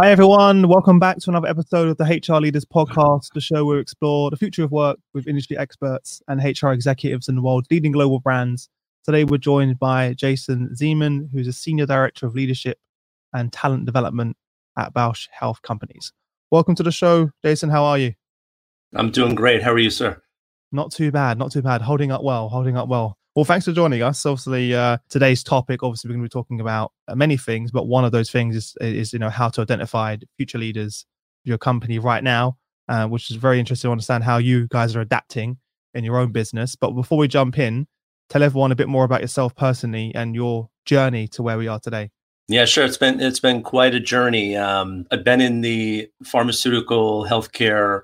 Hi, everyone. Welcome back to another episode of the HR Leaders Podcast, the show where we explore the future of work with industry experts and HR executives in the world's leading global brands. Today, we're joined by Jason Zeman, who's a Senior Director of Leadership and Talent Development at Bausch Health Companies. Welcome to the show, Jason. How are you? I'm doing great. How are you, sir? Not too bad. Not too bad. Holding up well. Holding up well. Well, thanks for joining us. Obviously, uh, today's topic, obviously, we're going to be talking about many things, but one of those things is, is you know, how to identify future leaders your company right now, uh, which is very interesting to understand how you guys are adapting in your own business. But before we jump in, tell everyone a bit more about yourself personally and your journey to where we are today. Yeah, sure. It's been it's been quite a journey. Um, I've been in the pharmaceutical healthcare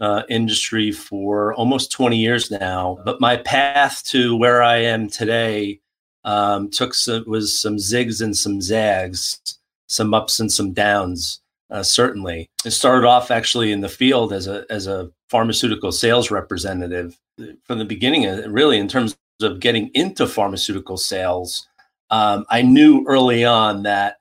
uh, industry for almost 20 years now. But my path to where I am today um, took some, was some zigs and some zags, some ups and some downs. Uh, certainly, it started off actually in the field as a as a pharmaceutical sales representative from the beginning. Uh, really, in terms of getting into pharmaceutical sales, um, I knew early on that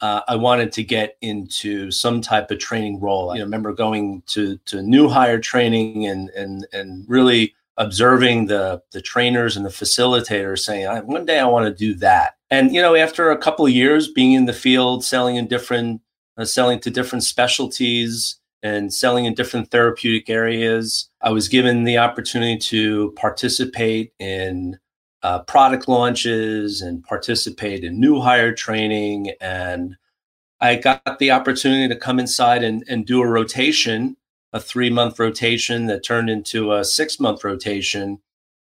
uh, I wanted to get into some type of training role. I remember going to to new hire training and and and really observing the the trainers and the facilitators saying, "One day I want to do that." And you know, after a couple of years being in the field, selling in different, uh, selling to different specialties and selling in different therapeutic areas, I was given the opportunity to participate in uh, product launches and participate in new hire training. And I got the opportunity to come inside and, and do a rotation, a three month rotation that turned into a six month rotation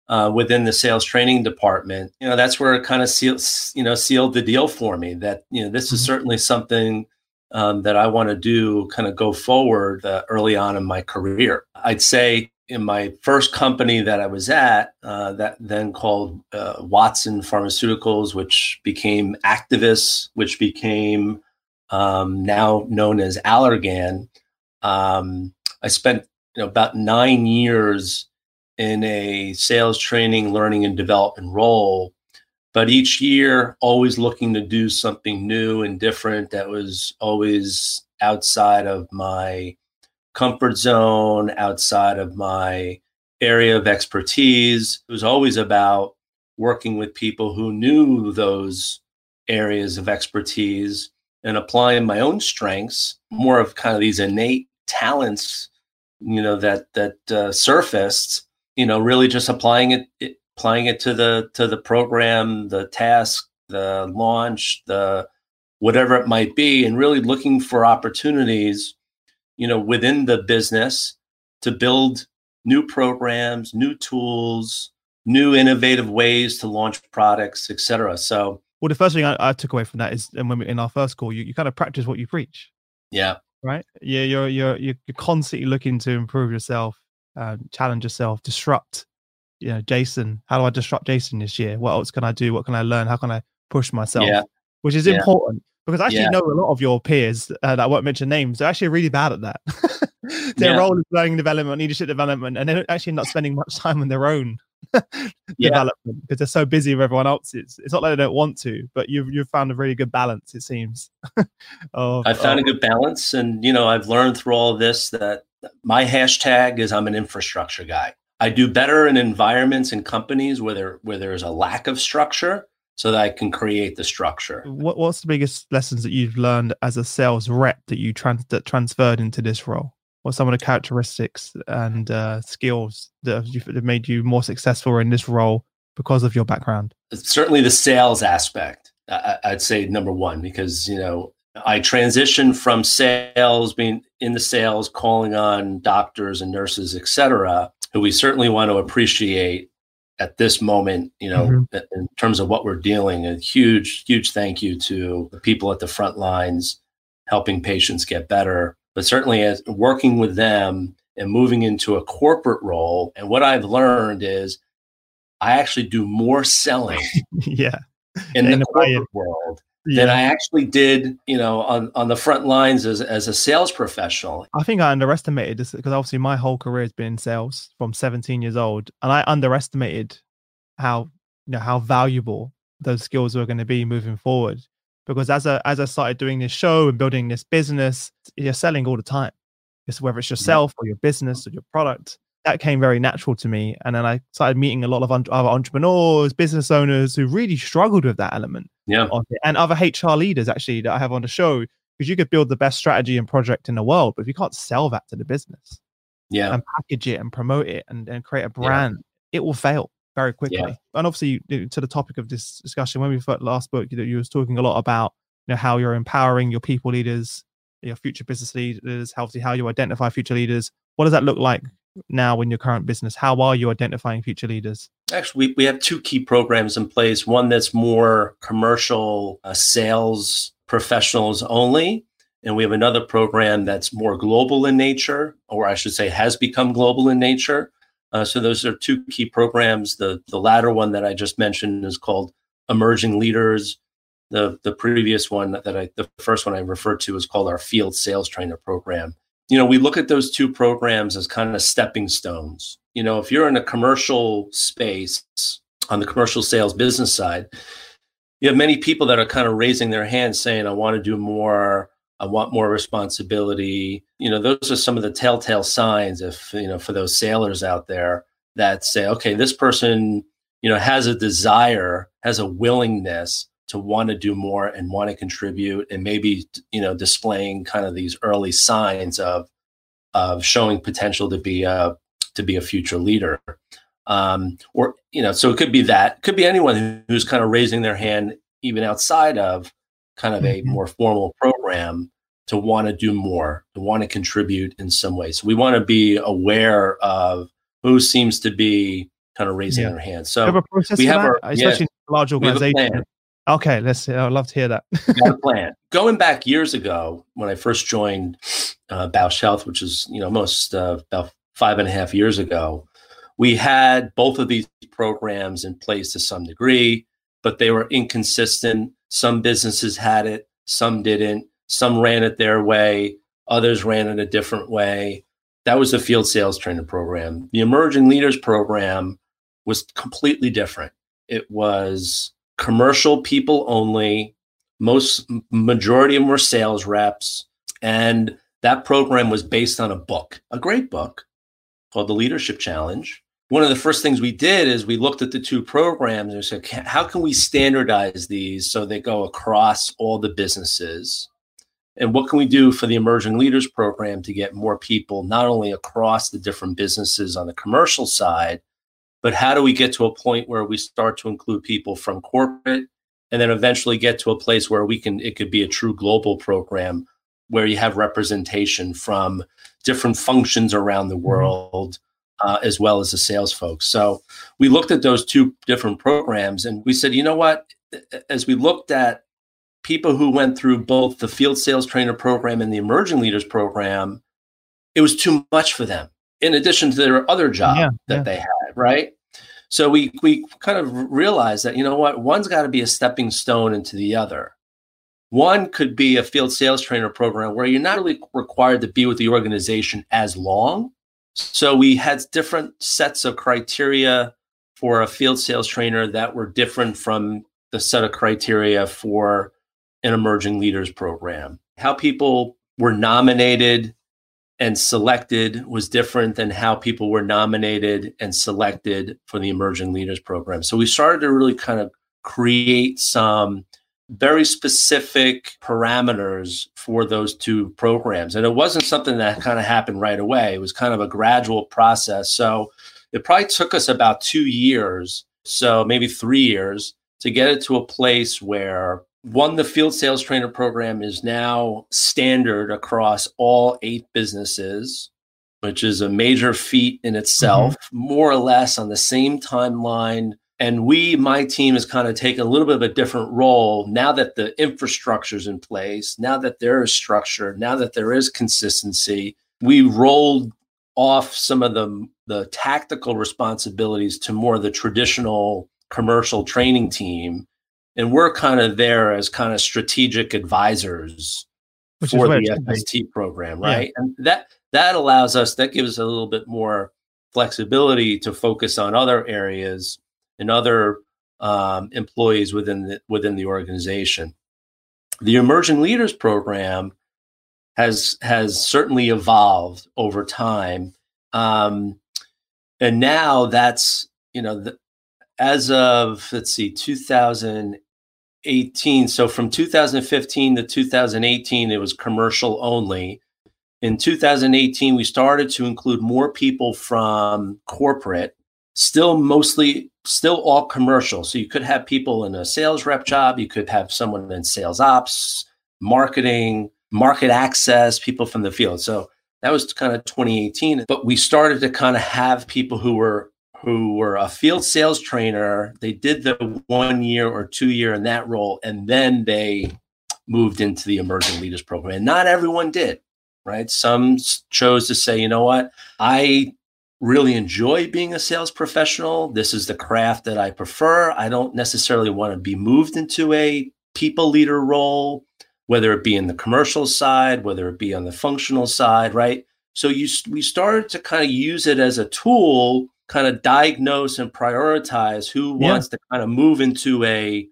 uh, within the sales training department. You know, that's where it kind of sealed, you know, sealed the deal for me that, you know, this is mm-hmm. certainly something um, that I want to do kind of go forward uh, early on in my career. I'd say in my first company that I was at, uh, that then called uh, Watson Pharmaceuticals, which became Actavis, which became um, now known as Allergan. Um, I spent you know, about nine years in a sales training, learning, and development role. But each year, always looking to do something new and different that was always outside of my comfort zone, outside of my area of expertise. It was always about working with people who knew those areas of expertise and applying my own strengths, more of kind of these innate talents, you know, that that uh, surfaced. You know, really just applying it, it, applying it to the to the program, the task, the launch, the whatever it might be, and really looking for opportunities you know, within the business to build new programs, new tools, new innovative ways to launch products, etc. So, well, the first thing I, I, took away from that is, and when we, in our first call, you, you kind of practice what you preach. Yeah. Right. Yeah. You're you're you're constantly looking to improve yourself, um, challenge yourself, disrupt. You know, Jason. How do I disrupt Jason this year? What else can I do? What can I learn? How can I push myself? Yeah. Which is yeah. important because I actually yeah. know a lot of your peers uh, that I won't mention names. They're actually really bad at that. their yeah. role is learning development, leadership development, and they're actually not spending much time on their own development because they're so busy with everyone else's. It's not like they don't want to, but you've you've found a really good balance, it seems. of, I've found of, a good balance, and you know, I've learned through all of this that my hashtag is I'm an infrastructure guy. I do better in environments and companies where there where there is a lack of structure so that I can create the structure. What, what's the biggest lessons that you've learned as a sales rep that you trans- that transferred into this role? What some of the characteristics and uh, skills that have made you more successful in this role because of your background? Certainly, the sales aspect. I, I'd say number one because you know I transitioned from sales, being in the sales, calling on doctors and nurses, et cetera, who we certainly want to appreciate at this moment, you know, mm-hmm. in terms of what we're dealing, a huge, huge thank you to the people at the front lines helping patients get better. But certainly, as working with them and moving into a corporate role, and what I've learned is I actually do more selling. yeah. In the corporate world yeah. than I actually did, you know, on, on the front lines as, as a sales professional. I think I underestimated this because obviously my whole career has been in sales from 17 years old. And I underestimated how, you know, how valuable those skills were going to be moving forward. because as I as I started doing this show and building this business, you're selling all the time. It's whether it's yourself or your business or your product. That came very natural to me, and then I started meeting a lot of other entrepreneurs, business owners who really struggled with that element. Yeah, and other HR leaders actually that I have on the show because you could build the best strategy and project in the world, but if you can't sell that to the business, yeah, and package it and promote it and, and create a brand, yeah. it will fail very quickly. Yeah. And obviously, to the topic of this discussion, when we last spoke, you, know, you was talking a lot about you know how you're empowering your people leaders, your future business leaders, how how you identify future leaders. What does that look like now in your current business? How are you identifying future leaders? Actually, we, we have two key programs in place. One that's more commercial uh, sales professionals only. And we have another program that's more global in nature, or I should say, has become global in nature. Uh, so those are two key programs. The the latter one that I just mentioned is called Emerging Leaders. The the previous one that I the first one I referred to is called our Field Sales Trainer program. You know, we look at those two programs as kind of stepping stones. You know, if you're in a commercial space on the commercial sales business side, you have many people that are kind of raising their hands saying, I want to do more. I want more responsibility. You know, those are some of the telltale signs if, you know, for those sailors out there that say, okay, this person, you know, has a desire, has a willingness to want to do more and want to contribute and maybe, you know, displaying kind of these early signs of of showing potential to be a to be a future leader. Um, or, you know, so it could be that, could be anyone who's kind of raising their hand even outside of kind of mm-hmm. a more formal program to want to do more, to want to contribute in some way. So we want to be aware of who seems to be kind of raising yeah. their hand. So have we have our, especially yeah, large organization. Okay, let's. I'd love to hear that. got a plan. Going back years ago, when I first joined uh, Bausch Health, which is you know most uh, about five and a half years ago, we had both of these programs in place to some degree, but they were inconsistent. Some businesses had it, some didn't. Some ran it their way, others ran it a different way. That was the field sales trainer program. The emerging leaders program was completely different. It was commercial people only. Most majority of them were sales reps. And that program was based on a book, a great book called The Leadership Challenge one of the first things we did is we looked at the two programs and said, how can we standardize these so they go across all the businesses? And what can we do for the Emerging Leaders Program to get more people not only across the different businesses on the commercial side, but how do we get to a point where we start to include people from corporate and then eventually get to a place where we can, it could be a true global program where you have representation from different functions around the mm-hmm. world uh, as well as the sales folks. So we looked at those two different programs and we said, you know what? As we looked at people who went through both the field sales trainer program and the emerging leaders program, it was too much for them in addition to their other job yeah, that yeah. they had, right? So we we kind of realized that you know what, one's got to be a stepping stone into the other. One could be a field sales trainer program where you're not really required to be with the organization as long, so we had different sets of criteria for a field sales trainer that were different from the set of criteria for an emerging leaders program. How people were nominated and selected was different than how people were nominated and selected for the emerging leaders program. So we started to really kind of create some very specific parameters for those two programs. And it wasn't something that kind of happened right away. It was kind of a gradual process. So it probably took us about two years, so maybe three years, to get it to a place where one, the field sales trainer program is now standard across all eight businesses, which is a major feat in itself, mm-hmm. more or less on the same timeline and we, my team, has kind of taken a little bit of a different role now that the infrastructure is in place, now that there is structure, now that there is consistency. We rolled off some of the the tactical responsibilities to more of the traditional commercial training team, and we're kind of there as kind of strategic advisors Which for the FST program, right? Yeah. And that that allows us that gives us a little bit more flexibility to focus on other areas and other um, employees within the within the organization. the Emerging Leaders Program has has certainly evolved over time, um, and now that's you know the, as of let's see 2018 so from 2015 to 2018 it was commercial only. In 2018 we started to include more people from corporate still mostly still all commercial. So you could have people in a sales rep job you could have someone in sales ops marketing market access people from the field. So that was kind of 2018 but we started to kind of have people who were who were a field sales trainer. They did the one year or two year in that role, and then they moved into the emerging leaders program. And not everyone did, right? Some chose to say, you know what, I really enjoy being a sales professional. This is the craft that I prefer. I don't necessarily want to be moved into a people leader role, whether it be in the commercial side, whether it be on the functional side, right? So you we started to kind of use it as a tool kind of diagnose and prioritize who yeah. wants to kind of move into a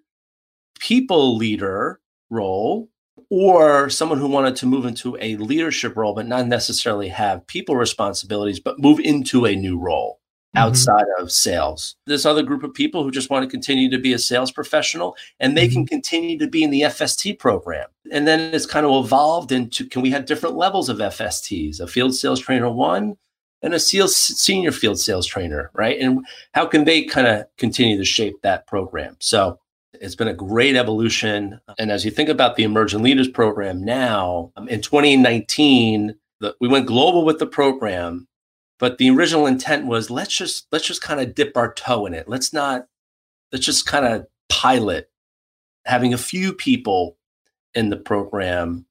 people leader role or someone who wanted to move into a leadership role but not necessarily have people responsibilities but move into a new role mm-hmm. outside of sales this other group of people who just want to continue to be a sales professional and they mm-hmm. can continue to be in the fst program and then it's kind of evolved into can we have different levels of fsts a field sales trainer one and a sales, senior field sales trainer, right? And how can they kind of continue to shape that program? So it's been a great evolution. And as you think about the Emerging Leaders Program now, um, in 2019, the, we went global with the program, but the original intent was let's just let's just kind of dip our toe in it. Let's not let's just kind of pilot having a few people in the program.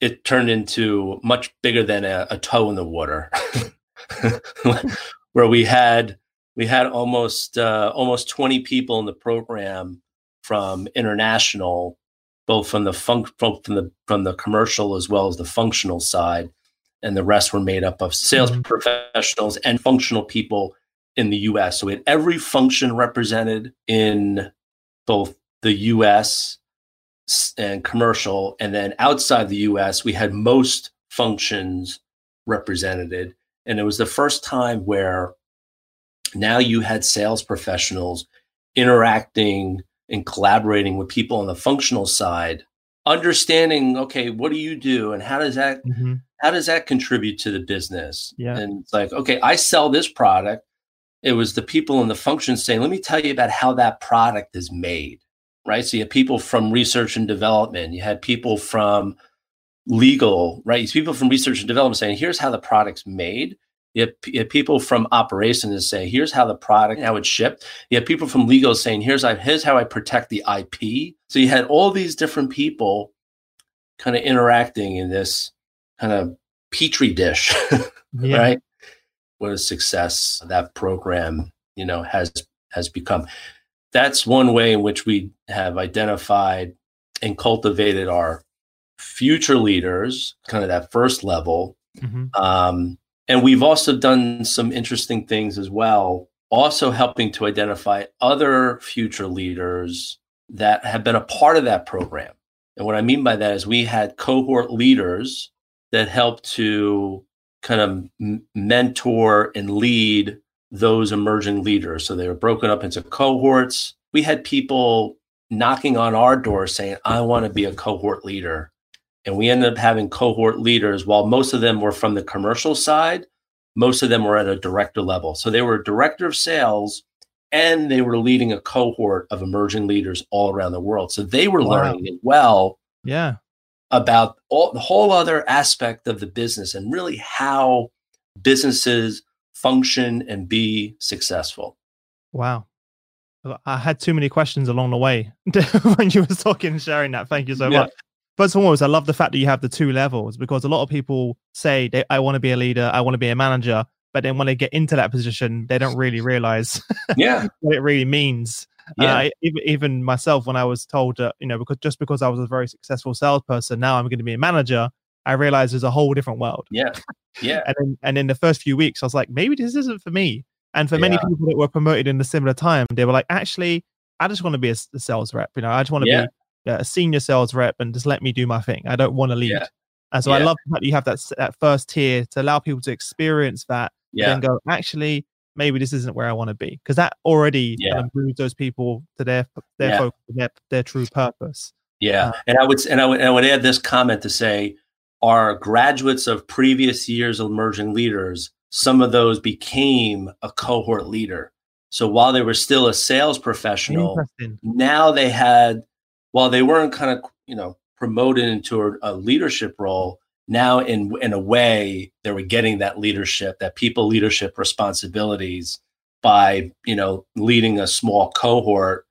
It turned into much bigger than a, a toe in the water. where we had we had almost uh, almost 20 people in the program from international both from the fun- from the from the commercial as well as the functional side. And the rest were made up of sales mm-hmm. professionals and functional people in the US so we had every function represented in both the US and commercial. And then outside the US we had most functions represented and it was the first time where now you had sales professionals interacting and collaborating with people on the functional side, understanding, okay, what do you do and how does that mm-hmm. how does that contribute to the business? Yeah. And it's like, okay, I sell this product. It was the people in the function saying, let me tell you about how that product is made. Right. So you had people from research and development, you had people from legal, right? It's people from research and development saying, here's how the product's made. You have, you have, people from operations saying, here's how the product, how it's shipped. You have people from legal saying, here's, here's how I protect the IP. So you had all these different people kind of interacting in this kind of petri dish, yeah. right? What a success that program, you know, has has become. That's one way in which we have identified and cultivated our future leaders, kind of that first level. Mm-hmm. Um, and we've also done some interesting things as well, also helping to identify other future leaders that have been a part of that program. And what I mean by that is we had cohort leaders that helped to kind of m- mentor and lead those emerging leaders. So they were broken up into cohorts. We had people knocking on our door saying, I want to be a cohort leader. And we ended up having cohort leaders, while most of them were from the commercial side, most of them were at a director level. So they were director of sales and they were leading a cohort of emerging leaders all around the world. So they were wow. learning as well. Yeah. About all the whole other aspect of the business and really how businesses function and be successful. Wow. I had too many questions along the way when you were talking and sharing that. Thank you so yeah. much. First and foremost, I love the fact that you have the two levels because a lot of people say they, I want to be a leader, I want to be a manager, but then when they get into that position, they don't really realize yeah. what it really means. Yeah. Uh, even, even myself, when I was told that, you know, because just because I was a very successful salesperson, now I'm going to be a manager, I realized there's a whole different world. Yeah. Yeah. and then, and in the first few weeks, I was like, maybe this isn't for me. And for yeah. many people that were promoted in a similar time, they were like, actually, I just want to be a, a sales rep. You know, I just want to yeah. be a senior sales rep and just let me do my thing. I don't want to lead. Yeah. And so yeah. I love that you have that that first tier to allow people to experience that. Yeah. And go actually maybe this isn't where I want to be because that already yeah. kind of moves those people to their their yeah. focus, their their true purpose. Yeah, uh, and I would and I would and I would add this comment to say, our graduates of previous years of emerging leaders, some of those became a cohort leader. So while they were still a sales professional, now they had, while they weren't kind of you know promoted into a, a leadership role, now in in a way they were getting that leadership that people leadership responsibilities by you know leading a small cohort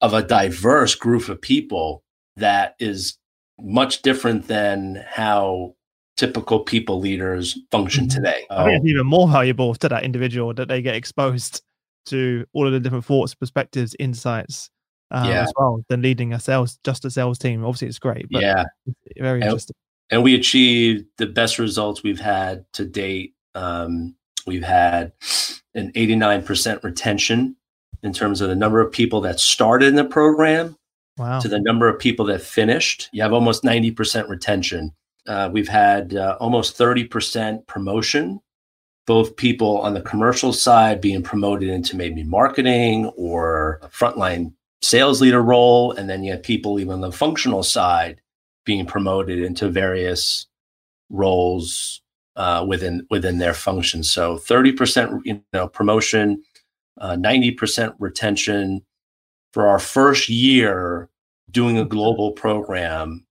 of a diverse group of people that is much different than how typical people leaders function mm-hmm. today i think it's even more valuable to that individual that they get exposed to all of the different thoughts perspectives insights um, yeah. as well than leading a sales just a sales team obviously it's great but yeah very and, interesting and we achieved the best results we've had to date. Um, we've had an 89% retention in terms of the number of people that started in the program wow. to the number of people that finished. You have almost 90% retention. Uh, we've had uh, almost 30% promotion, both people on the commercial side being promoted into maybe marketing or frontline sales leader role. And then you have people even on the functional side being promoted into various roles uh, within within their function. So thirty percent, you know, promotion, uh, ninety percent retention for our first year doing a global program.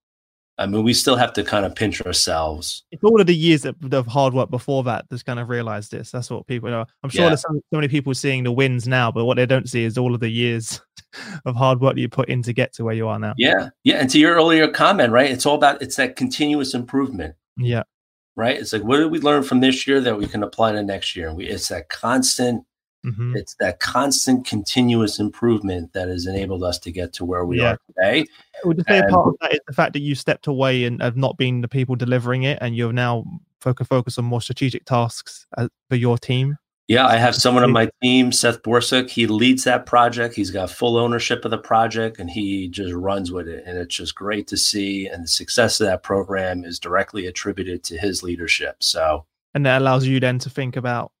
I mean, we still have to kind of pinch ourselves. It's all of the years of, of hard work before that that's kind of realized this. That's what people know. I'm sure yeah. there's so, so, many people seeing the wins now, but what they don't see is all of the years of hard work that you put in to get to where you are now. Yeah. Yeah. And to your earlier comment, right? It's all about it's that continuous improvement. Yeah. Right. It's like what did we learn from this year that we can apply to next year? And we it's that constant Mm-hmm. It's that constant, continuous improvement that has enabled us to get to where we yeah. are today. Would you say and, part of that is the fact that you stepped away and have not been the people delivering it, and you're now focus focus on more strategic tasks uh, for your team? Yeah, I have someone on my team, Seth Borsuk. He leads that project. He's got full ownership of the project and he just runs with it. And it's just great to see. And the success of that program is directly attributed to his leadership. So, and that allows you then to think about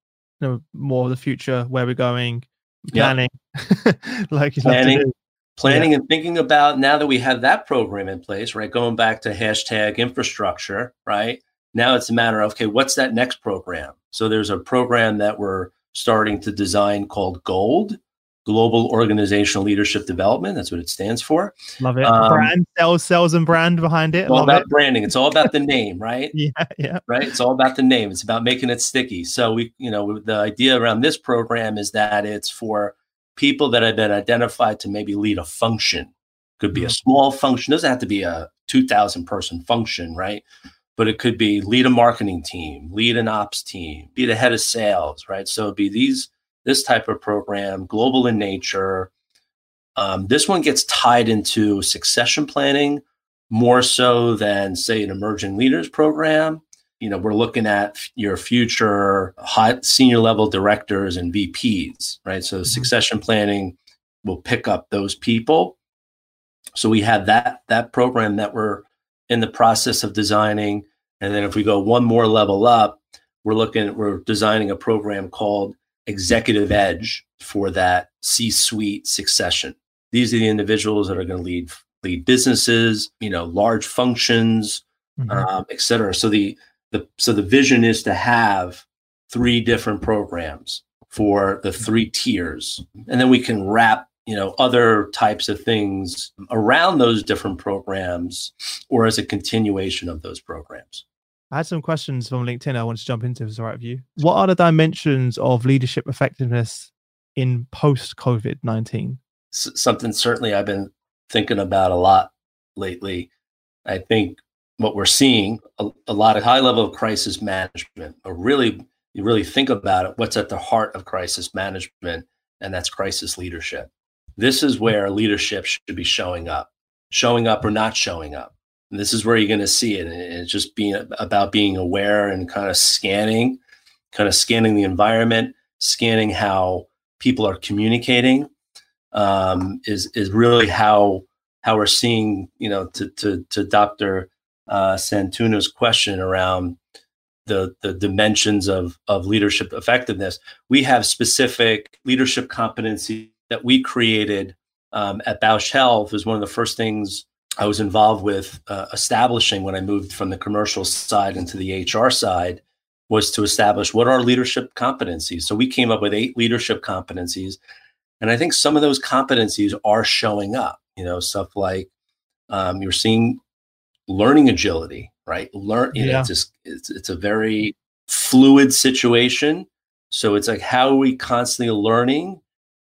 you know, more of the future, where we're going, planning, like planning, planning, yeah. and thinking about now that we have that program in place, right? Going back to hashtag infrastructure, right? Now it's a matter of okay, what's that next program? So there's a program that we're starting to design called Gold, Global Organizational Leadership Development. That's what it stands for. Love it. Um, brand, sales, sales, and brand behind it. All Love about it. branding. It's all about the name, right? yeah, yeah. Right. It's all about the name. It's about making it sticky. So we, you know, the idea around this program is that it's for people that have been identified to maybe lead a function. Could be mm-hmm. a small function. Doesn't have to be a two thousand person function, right? But it could be lead a marketing team, lead an ops team, be the head of sales, right? So it'd be these this type of program, global in nature. Um, this one gets tied into succession planning more so than, say, an emerging leaders program. You know, we're looking at your future high senior level directors and VPs, right? So mm-hmm. succession planning will pick up those people. So we have that that program that we're in the process of designing, and then if we go one more level up, we're looking we're designing a program called executive edge for that C-suite succession. These are the individuals that are going to lead lead businesses, you know, large functions, mm-hmm. um, et cetera. So the the so the vision is to have three different programs for the three tiers, and then we can wrap you know other types of things around those different programs or as a continuation of those programs I had some questions from LinkedIn I want to jump into, if it's all right with you. What are the dimensions of leadership effectiveness in post COVID 19? S- something certainly I've been thinking about a lot lately. I think what we're seeing a, a lot of high level of crisis management, but really, you really think about it, what's at the heart of crisis management, and that's crisis leadership. This is where leadership should be showing up, showing up or not showing up. This is where you're going to see it. And it's just being about being aware and kind of scanning, kind of scanning the environment, scanning how people are communicating um, is is really how how we're seeing, you know, to to to Dr. Uh, Santuna's question around the the dimensions of of leadership effectiveness. We have specific leadership competency that we created um, at Bausch Health. Is one of the first things I was involved with uh, establishing when I moved from the commercial side into the HR side was to establish what are leadership competencies. So we came up with eight leadership competencies, and I think some of those competencies are showing up. You know, stuff like um, you're seeing learning agility, right? Learn, you yeah. know, it's, just, it's it's a very fluid situation. So it's like how are we constantly learning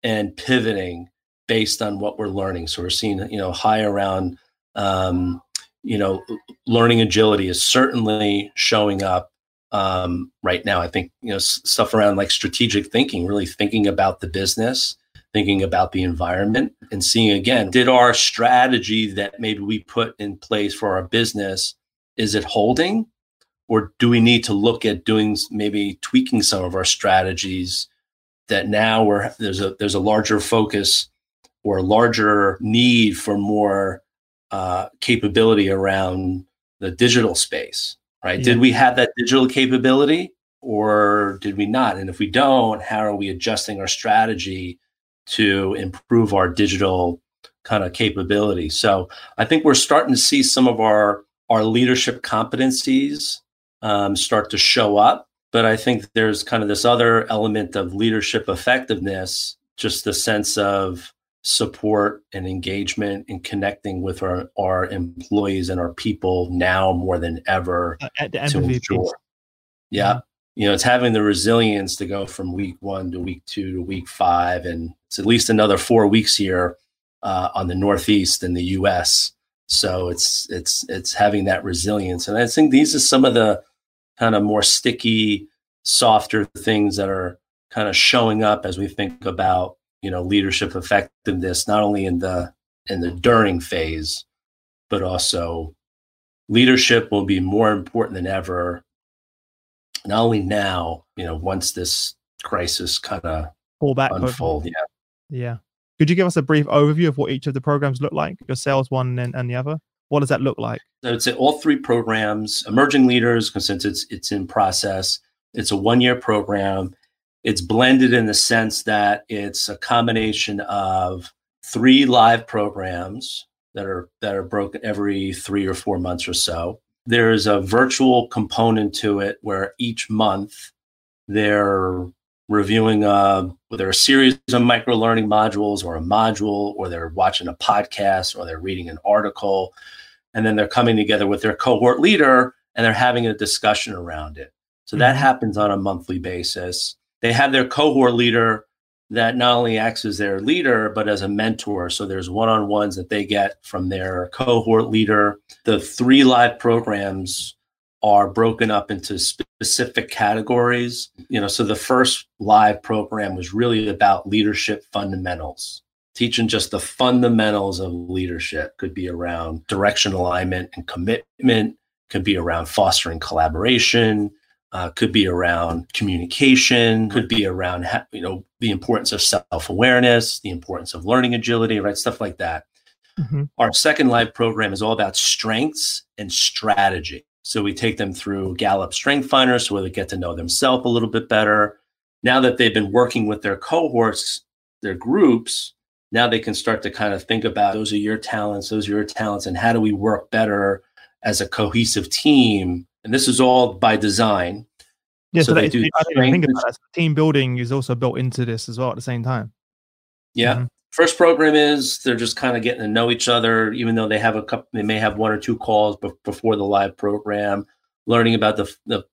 and pivoting based on what we're learning. So we're seeing, you know, high around, um, you know, learning agility is certainly showing up um, right now. I think, you know, stuff around like strategic thinking, really thinking about the business, thinking about the environment and seeing again, did our strategy that maybe we put in place for our business, is it holding? Or do we need to look at doing maybe tweaking some of our strategies that now we're there's a there's a larger focus or a larger need for more uh, capability around the digital space, right? Yeah. Did we have that digital capability or did we not? And if we don't, how are we adjusting our strategy to improve our digital kind of capability. So I think we're starting to see some of our our leadership competencies um, start to show up. But I think there's kind of this other element of leadership effectiveness, just the sense of support and engagement and connecting with our, our employees and our people now more than ever uh, at the to ensure. Yeah. You know, it's having the resilience to go from week one to week two to week five and it's at least another four weeks here uh, on the Northeast in the U.S. So it's it's it's having that resilience, and I think these are some of the kind of more sticky, softer things that are kind of showing up as we think about you know leadership effectiveness, not only in the in the during phase, but also leadership will be more important than ever. Not only now, you know, once this crisis kind of pull back unfold, yeah. Yeah. Could you give us a brief overview of what each of the programs look like? Your sales one and, and the other? What does that look like? I would say all three programs, emerging leaders, since it's it's in process, it's a one-year program. It's blended in the sense that it's a combination of three live programs that are that are broken every three or four months or so. There's a virtual component to it where each month they're reviewing uh, whether a series of micro learning modules or a module, or they're watching a podcast, or they're reading an article, and then they're coming together with their cohort leader and they're having a discussion around it. So mm-hmm. that happens on a monthly basis. They have their cohort leader that not only acts as their leader, but as a mentor. So there's one on ones that they get from their cohort leader. The three live programs are broken up into specific categories. You know, so the first live program was really about leadership fundamentals. Teaching just the fundamentals of leadership could be around direction alignment and commitment, could be around fostering collaboration, uh, could be around communication, could be around you know the importance of self-awareness, the importance of learning agility, right? Stuff like that. Mm-hmm. Our second live program is all about strengths and strategy. So we take them through Gallup Strength Finder so they get to know themselves a little bit better. Now that they've been working with their cohorts, their groups, now they can start to kind of think about those are your talents, those are your talents, and how do we work better as a cohesive team? And this is all by design. Yeah, so, so they do. I think about it. Team building is also built into this as well at the same time. Yeah. Mm-hmm. First program is they're just kind of getting to know each other, even though they have a couple, they may have one or two calls before the live program, learning about the, the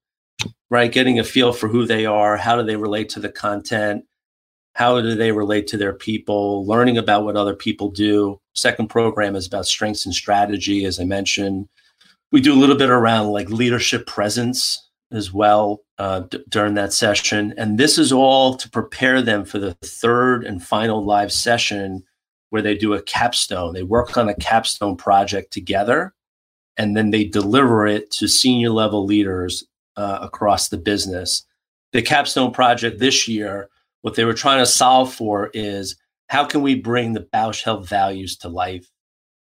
right, getting a feel for who they are, how do they relate to the content, how do they relate to their people, learning about what other people do. Second program is about strengths and strategy, as I mentioned. We do a little bit around like leadership presence as well uh, d- during that session. And this is all to prepare them for the third and final live session where they do a capstone. They work on a capstone project together and then they deliver it to senior level leaders uh, across the business. The capstone project this year, what they were trying to solve for is how can we bring the Bausch Health values to life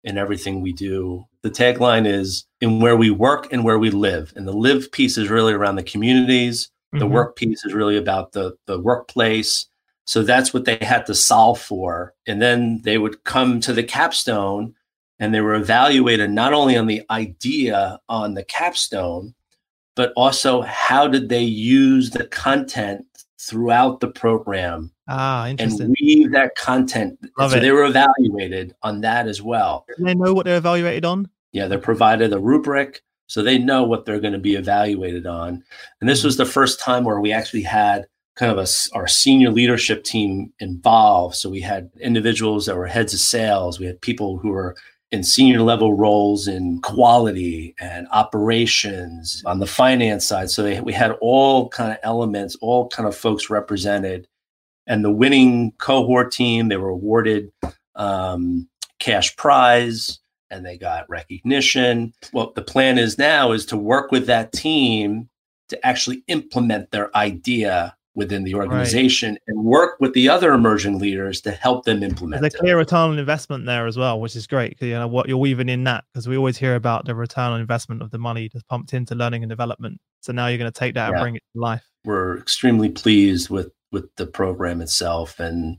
in everything we do. The tagline is in where we work and where we live. And the live piece is really around the communities. The mm-hmm. work piece is really about the, the workplace. So that's what they had to solve for. And then they would come to the capstone and they were evaluated not only on the idea on the capstone, but also how did they use the content throughout the program ah, interesting. and weave that content. Love so it. they were evaluated on that as well. Do they know what they're evaluated on? Yeah, they're provided a rubric, so they know what they're going to be evaluated on. And this mm-hmm. was the first time where we actually had kind of a, our senior leadership team involved. So we had individuals that were heads of sales. We had people who were in senior level roles in quality and operations on the finance side. So they, we had all kind of elements, all kind of folks represented. And the winning cohort team, they were awarded um, cash prize and they got recognition. What the plan is now is to work with that team to actually implement their idea within the organization right. and work with the other emerging leaders to help them implement. There's a clear return on investment there as well, which is great. Because you know what you're weaving in that because we always hear about the return on investment of the money that's pumped into learning and development. So now you're going to take that yeah. and bring it to life. We're extremely pleased with with the program itself, and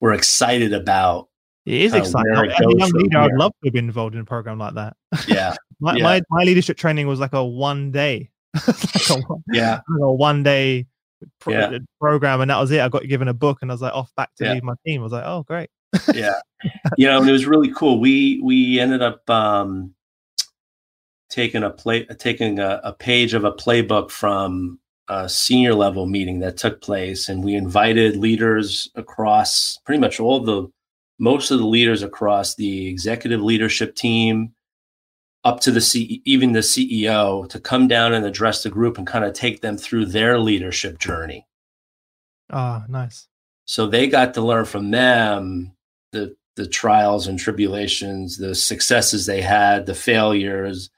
we're excited about. It is exciting. As a young leader, I'd love to be involved in a program like that. Yeah. my, yeah. my my leadership training was like a one day. like a, yeah. a one day pro- yeah. program, and that was it. I got given a book, and I was like off back to yeah. lead my team. I was like, oh great. yeah, you know, and it was really cool. We we ended up um, taking a play, taking a, a page of a playbook from a senior level meeting that took place, and we invited leaders across pretty much all the most of the leaders across the executive leadership team up to the C, even the CEO to come down and address the group and kind of take them through their leadership journey. Ah, oh, nice. So they got to learn from them the the trials and tribulations, the successes they had, the failures.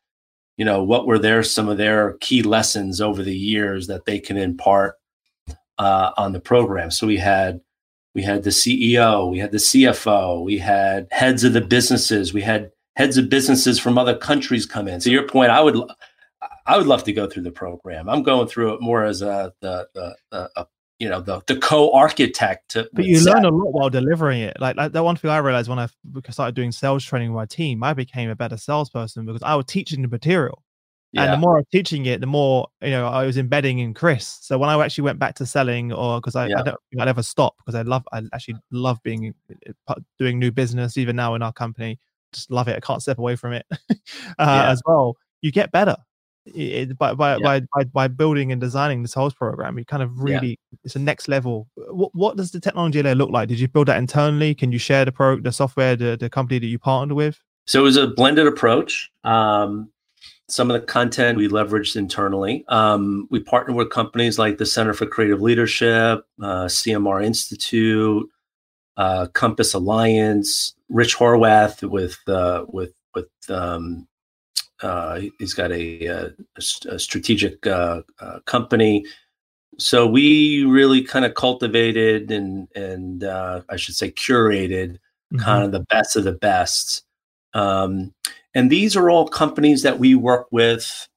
You know, what were their some of their key lessons over the years that they can impart uh, on the program. So we had we had the CEO, we had the CFO, we had heads of the businesses, we had heads of businesses from other countries come in. To your point, I would I would love to go through the program. I'm going through it more as a the the, the you know the the co-architect. but you learn a lot while delivering it. Like, like that one thing I realized when I started doing sales training with my team, I became a better salesperson because I was teaching the material. Yeah. And the more I was teaching it, the more you know I was embedding in Chris. So when I actually went back to selling, or because I, yeah. I don't I'd never stop because I love I actually love being doing new business even now in our company just love it. I can't step away from it uh, yeah. as well. You get better it, by, by, yeah. by, by, by, building and designing this whole program. You kind of really, yeah. it's a next level. What, what does the technology layer look like? Did you build that internally? Can you share the pro, the software, the, the company that you partnered with? So it was a blended approach. Um, some of the content we leveraged internally. Um, we partnered with companies like the Center for Creative Leadership, uh, CMR Institute, uh, Compass Alliance, Rich Horwath with uh, with with um, uh, he's got a, a, a strategic uh, uh, company. So we really kind of cultivated and and uh, I should say curated mm-hmm. kind of the best of the best. Um, and these are all companies that we work with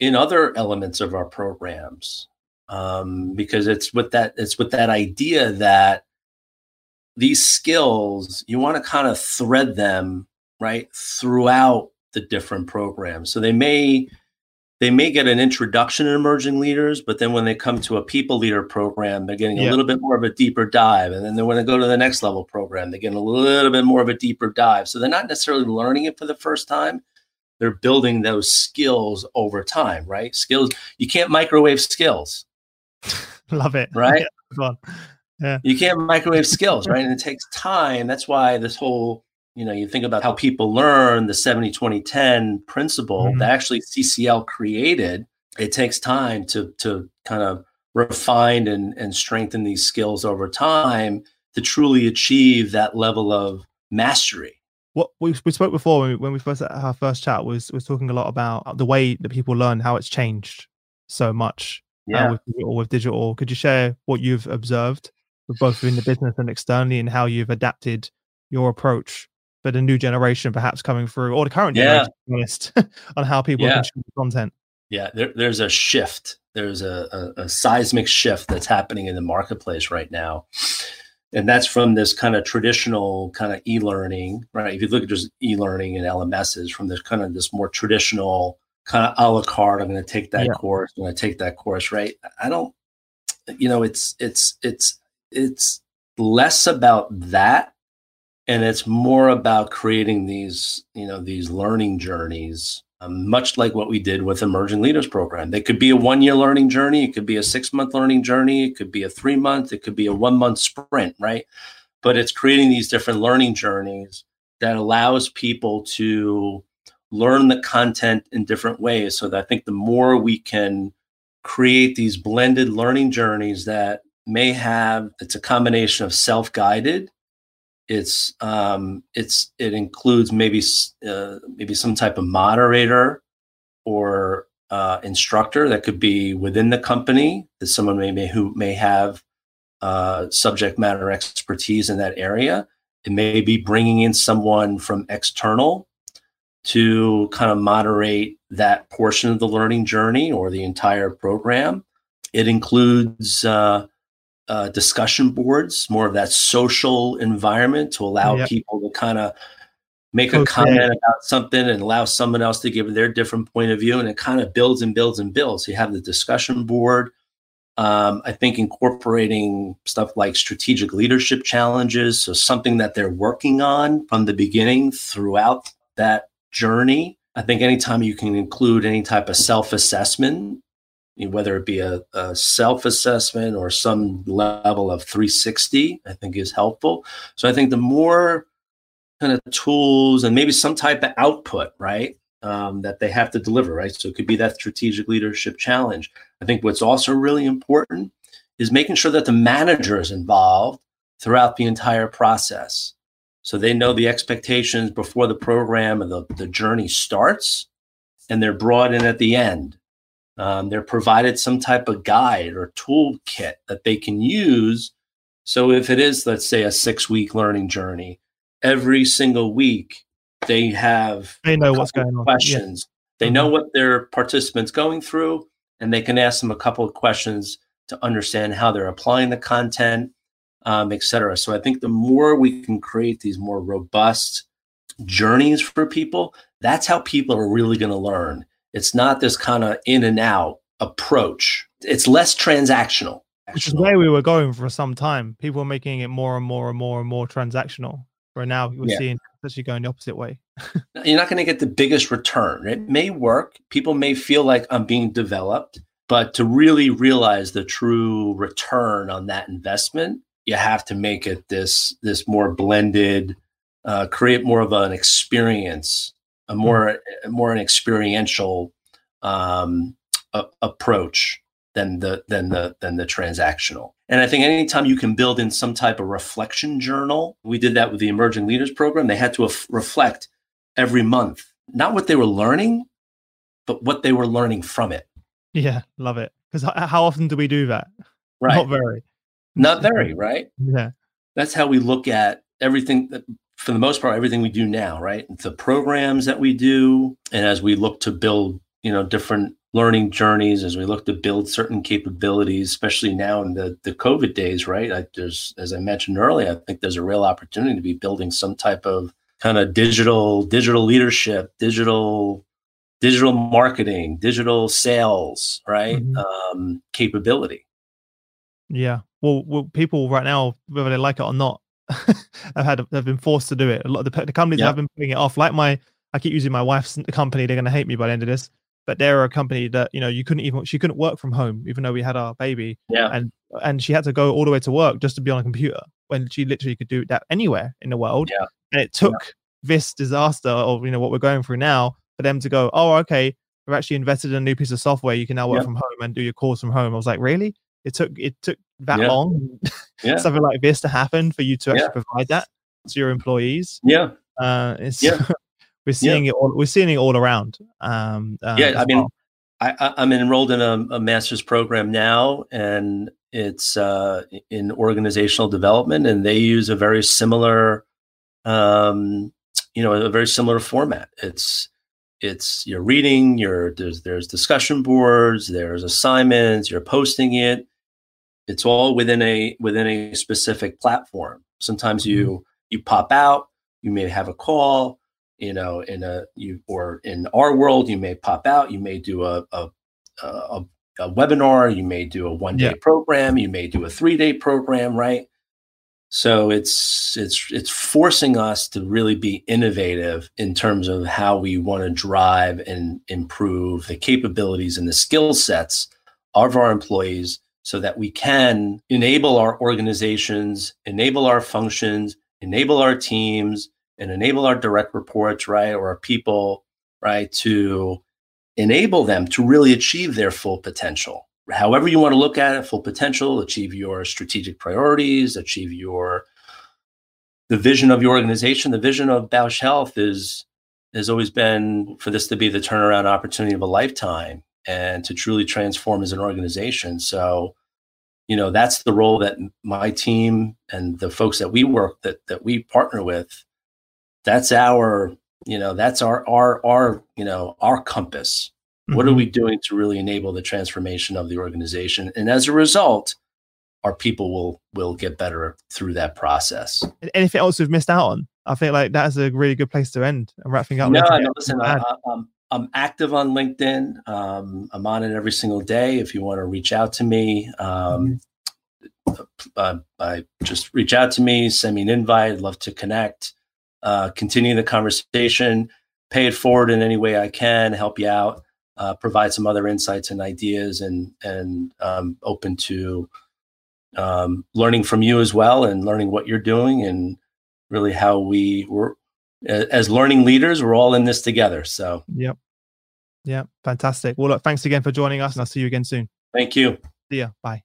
in other elements of our programs um, because it's with that it's with that idea that these skills, you want to kind of thread them right throughout the different programs. So they may they may get an introduction in emerging leaders, but then when they come to a people leader program, they're getting a little bit more of a deeper dive. And then they want to go to the next level program, they're getting a little bit more of a deeper dive. So they're not necessarily learning it for the first time. They're building those skills over time, right? Skills, you can't microwave skills. Love it. Right? Yeah. You can't microwave skills, right? And it takes time. That's why this whole, you know, you think about how people learn the 70 20 10 principle mm-hmm. that actually CCL created. It takes time to to kind of refine and, and strengthen these skills over time to truly achieve that level of mastery. What we, we spoke before when we, when we first had our first chat was was talking a lot about the way that people learn, how it's changed so much uh, yeah. with, with digital. Could you share what you've observed both in the business and externally, and how you've adapted your approach but a new generation perhaps coming through, or the current yeah. generation, on how people yeah. consume content. Yeah, there, there's a shift. There's a, a, a seismic shift that's happening in the marketplace right now and that's from this kind of traditional kind of e-learning right if you look at just e-learning and lms's from this kind of this more traditional kind of a la carte i'm going to take that yeah. course i'm going to take that course right i don't you know it's it's it's it's less about that and it's more about creating these you know these learning journeys um, much like what we did with emerging leaders program. They could be a one year learning journey it could be a six month learning journey it could be a three month it could be a one month sprint right? But it's creating these different learning journeys that allows people to learn the content in different ways so that i think the more we can create these blended learning journeys that may have it's a combination of self-guided it's um, it's it includes maybe uh, maybe some type of moderator or uh, instructor that could be within the company that someone may, may who may have uh, subject matter expertise in that area. It may be bringing in someone from external to kind of moderate that portion of the learning journey or the entire program. It includes uh, uh, discussion boards, more of that social environment to allow yep. people to kind of make okay. a comment about something and allow someone else to give their different point of view. And it kind of builds and builds and builds. you have the discussion board. Um, I think incorporating stuff like strategic leadership challenges, so something that they're working on from the beginning throughout that journey. I think anytime you can include any type of self assessment whether it be a, a self assessment or some level of 360, I think is helpful. So I think the more kind of tools and maybe some type of output, right, um, that they have to deliver, right? So it could be that strategic leadership challenge. I think what's also really important is making sure that the manager is involved throughout the entire process. So they know the expectations before the program and the, the journey starts, and they're brought in at the end um, they're provided some type of guide or toolkit that they can use. So if it is, let's say, a six week learning journey, every single week they have they know what's going on. Questions. Yeah. They mm-hmm. know what their participants going through, and they can ask them a couple of questions to understand how they're applying the content, um, et cetera. So I think the more we can create these more robust journeys for people, that's how people are really going to learn. It's not this kind of in and out approach. It's less transactional. Which is where we were going for some time. People were making it more and more and more and more transactional. Where now we're yeah. seeing actually going the opposite way. You're not going to get the biggest return. It may work. People may feel like I'm being developed, but to really realize the true return on that investment, you have to make it this this more blended, uh, create more of an experience a more a more an experiential um, a, approach than the than the than the transactional. And I think anytime you can build in some type of reflection journal, we did that with the Emerging Leaders Program. They had to af- reflect every month, not what they were learning, but what they were learning from it. Yeah, love it. Because how often do we do that? Right. Not very. Not very, right? Yeah. That's how we look at everything that for the most part, everything we do now, right? The programs that we do, and as we look to build, you know, different learning journeys, as we look to build certain capabilities, especially now in the, the COVID days, right? I, there's, as I mentioned earlier, I think there's a real opportunity to be building some type of kind of digital, digital leadership, digital, digital marketing, digital sales, right? Mm-hmm. Um, capability. Yeah. Well, well, people right now, whether they like it or not, have had have been forced to do it. A lot of the, the companies have been putting it off. Like my, I keep using my wife's company. They're going to hate me by the end of this, but they're a company that you know you couldn't even she couldn't work from home even though we had our baby. Yeah, and and she had to go all the way to work just to be on a computer when she literally could do that anywhere in the world. Yeah, and it took yeah. this disaster of you know what we're going through now for them to go, oh okay, we've actually invested in a new piece of software. You can now work yeah. from home and do your calls from home. I was like, really? It took it took that yeah. long, yeah. something like this to happen for you to actually yeah. provide that to your employees. Yeah, uh, it's yeah. we're seeing it all. We're seeing it all around. Um, uh, yeah, I mean, well. I, am enrolled in a, a, master's program now, and it's uh, in organizational development, and they use a very similar um, you know a very similar format. It's it's you're reading, you're there's there's discussion boards, there's assignments, you're posting it. It's all within a within a specific platform. Sometimes you mm-hmm. you pop out, you may have a call, you know, in a you or in our world, you may pop out, you may do a a, a, a webinar, you may do a one day yeah. program, you may do a three day program, right? So it's it's it's forcing us to really be innovative in terms of how we want to drive and improve the capabilities and the skill sets of our employees so that we can enable our organizations, enable our functions, enable our teams, and enable our direct reports, right, or our people, right, to enable them to really achieve their full potential however you want to look at it, full potential, achieve your strategic priorities, achieve your the vision of your organization. The vision of Bausch Health is has always been for this to be the turnaround opportunity of a lifetime and to truly transform as an organization. So, you know, that's the role that my team and the folks that we work that that we partner with, that's our, you know, that's our our our, you know, our compass Mm-hmm. What are mm-hmm. we doing to really enable the transformation of the organization? And as a result, our people will will get better through that process. Anything else we've missed out on? I think like that's a really good place to end and wrapping up. No, no listen, I, am I'm, active on LinkedIn. Um, I'm on it every single day. If you want to reach out to me, um, mm-hmm. uh, I just reach out to me, send me an invite. I'd love to connect, uh, continue the conversation, pay it forward in any way I can, help you out uh, provide some other insights and ideas and and um, open to um, learning from you as well and learning what you're doing and really how we were as learning leaders we're all in this together so yep yeah fantastic. Well look thanks again for joining us and i'll see you again soon. Thank you. See ya. Bye